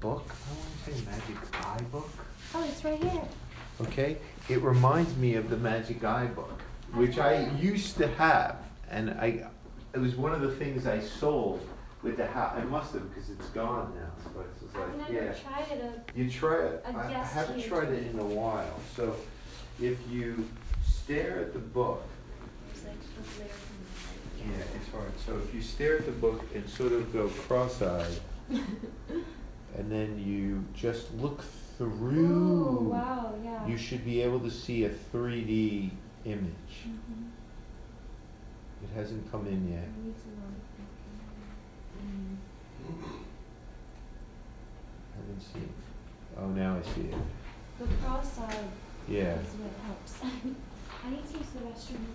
book. I want to say Magic Eye book. Oh, it's right here. Okay, it reminds me of the Magic Eye book, which I used to have, and I, it was one of the things I sold with the house. I must have because it's gone now. So it's just like, yeah. tried it. uh, You try it. A I, haven't here. tried it in a while. So, if you stare at the book, It's like the layers yeah, it's hard. So if you stare at the book and sort of go cross-eyed, and then you just look through. Oh, wow, yeah. You should be able to see a 3D image. Mhm. It hasn't come in yet. I need to know. Mm. haven't seen. Oh, now I see it. The cross-eyed Yeah. is what helps. I need to use the restroom.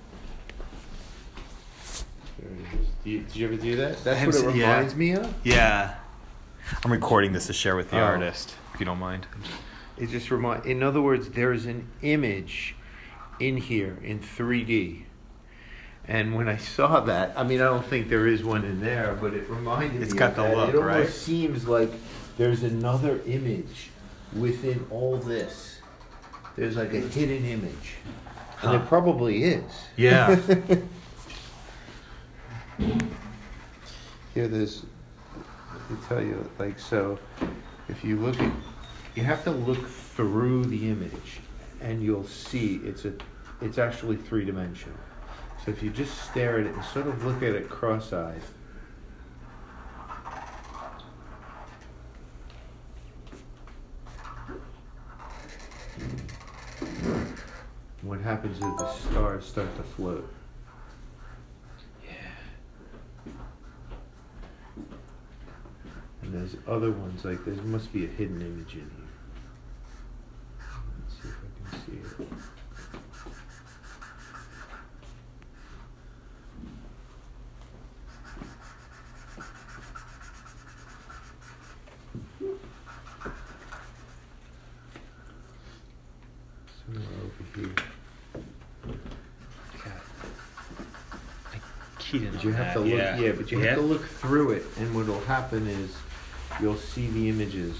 There it is. Do you, did you ever do that? That's what it haven't- yeah. reminds me of. Yeah. I'm recording this to share with the Oh. artist, if you don't mind. It just remind. In other words, there's an image in here in 3D. And when I saw that, I mean, I don't think there is one in there, but it reminded It's me. got of the that. look, It almost right? seems like there's another image within all this. There's like a hidden image, and Huh. there probably is. Yeah. Here, there's. Me tell you, like so. If you look at, you have to look through the image, and you'll see it's a, it's actually three dimensional. So if you just stare at it and sort of look at it cross-eyed. What happens is the stars start to float. And there's other ones like there must be a hidden image in here. Let's see if I can see it. Somewhere over here. Keyed in But you have that, to look, yeah. yeah, but you Yeah? have to look through it, and what'll happen is you'll see the images